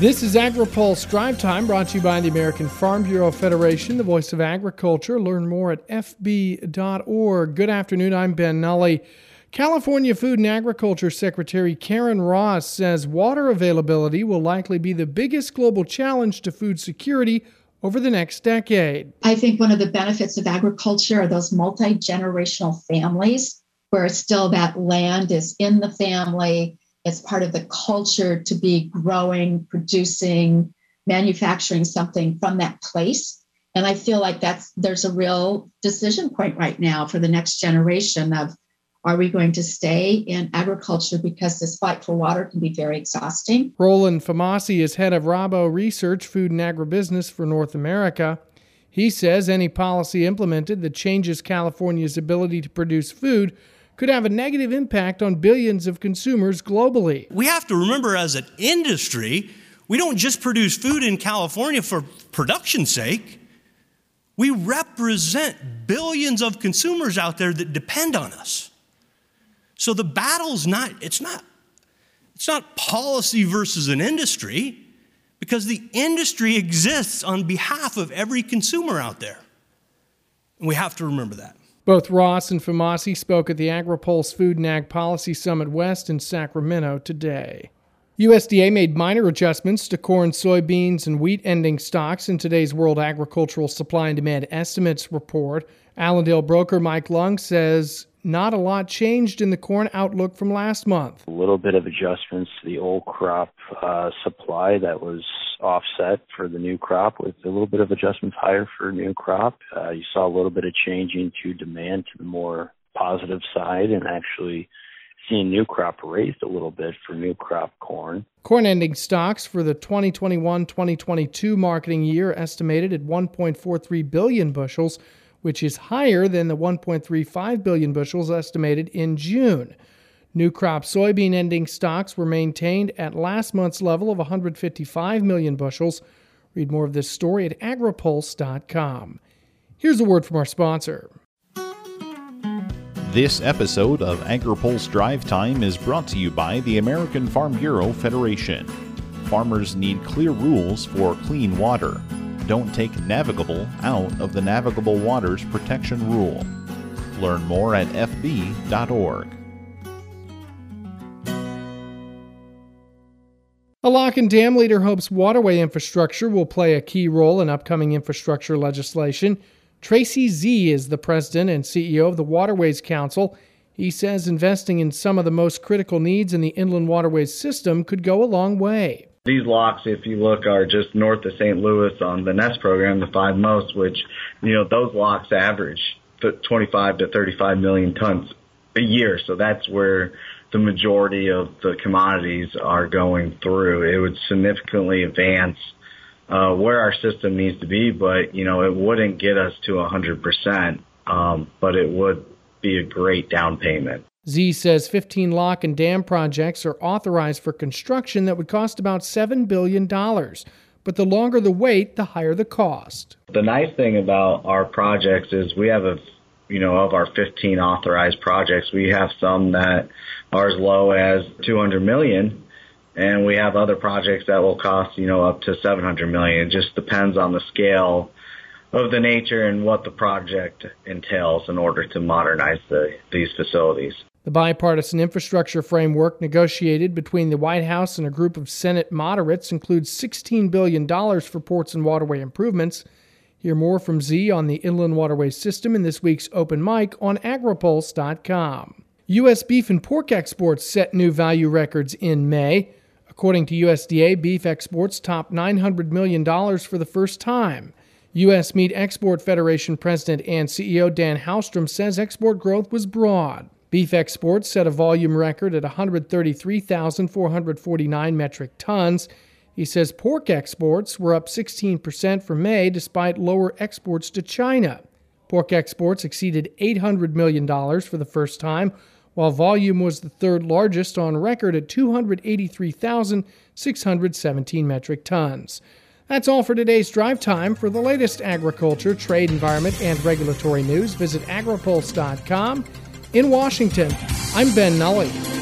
This is AgriPulse Drive Time brought to you by the American Farm Bureau Federation, the voice of agriculture. Learn more at fb.org. Good afternoon. I'm Ben Nuelle. California Food and Agriculture Secretary Karen Ross says water availability will likely be the biggest global challenge to food security over the next decade. I think one of the benefits of agriculture are those multi generational families where still that land is in the family, it's part of the culture to be growing, producing, manufacturing something from that place. And I feel like that's there's a real decision point right now for the next generation of are we going to stay in agriculture because this fight for water can be very exhausting? Roland Fumasi is head of Rabo Research, Food and Agribusiness for North America. He says any policy implemented that changes California's ability to produce food could have a negative impact on billions of consumers globally. We have to remember as an industry, we don't just produce food in California for production's sake. We represent billions of consumers out there that depend on us. So the battle's not, it's not, it's not policy versus an industry, because the industry exists on behalf of every consumer out there. And we have to remember that. Both Ross and Fumasi spoke at the AgriPulse Food and Ag Policy Summit West in Sacramento today. USDA made minor adjustments to corn, soybeans, and wheat ending stocks in today's World Agricultural Supply and Demand Estimates report. Allendale broker Mike Lung says not a lot changed in the corn outlook from last month. A little bit of adjustments to the old crop uh, supply that was offset for the new crop with a little bit of adjustments higher for new crop. Uh, you saw a little bit of changing to demand to the more positive side and actually seeing new crop raised a little bit for new crop corn. Corn ending stocks for the 2021 2022 marketing year estimated at 1.43 billion bushels which is higher than the 1.35 billion bushels estimated in June. New crop soybean ending stocks were maintained at last month's level of 155 million bushels. Read more of this story at agripulse.com. Here's a word from our sponsor. This episode of AgriPulse Drive Time is brought to you by the American Farm Bureau Federation. Farmers need clear rules for clean water don't take navigable out of the Navigable Waters Protection Rule. Learn more at fb.org. A lock and dam leader hopes waterway infrastructure will play a key role in upcoming infrastructure legislation. Tracy Zea is the president and CEO of the Waterways Council. He says investing in some of the most critical needs in the inland waterways system could go a long way. These locks, if you look, are just north of St. Louis on the NESP program, the five most, which, you know, those locks average 25 to 35 million tons a year. So that's where the majority of the commodities are going through. It would significantly advance uh, where our system needs to be, but, you know, it wouldn't get us to 100%, um, but it would be a great down payment. Zea says 15 lock and dam projects are authorized for construction that would cost about $7 billion. But the longer the wait, the higher the cost. The nice thing about our projects is we have a, you know, of our 15 authorized projects, we have some that are as low as 200 million and we have other projects that will cost, you know, up to 700 million. It just depends on the scale of the nature and what the project entails in order to modernize the, these facilities. The bipartisan infrastructure framework negotiated between the White House and a group of Senate moderates includes $16 billion for ports and waterway improvements. Hear more from Zea on the inland waterway system in this week's open mic on agripulse.com. U.S. beef and pork exports set new value records in May. According to USDA, beef exports topped $900 million for the first time. U.S. Meat Export Federation President and CEO Dan Halstrom says export growth was broad. Beef exports set a volume record at 133,449 metric tons. He says pork exports were up 16% for May despite lower exports to China. Pork exports exceeded $800 million for the first time, while volume was the third largest on record at 283,617 metric tons. That's all for today's drive time. For the latest agriculture, trade, environment, and regulatory news, visit agripulse.com in Washington, I'm Ben Nuelle.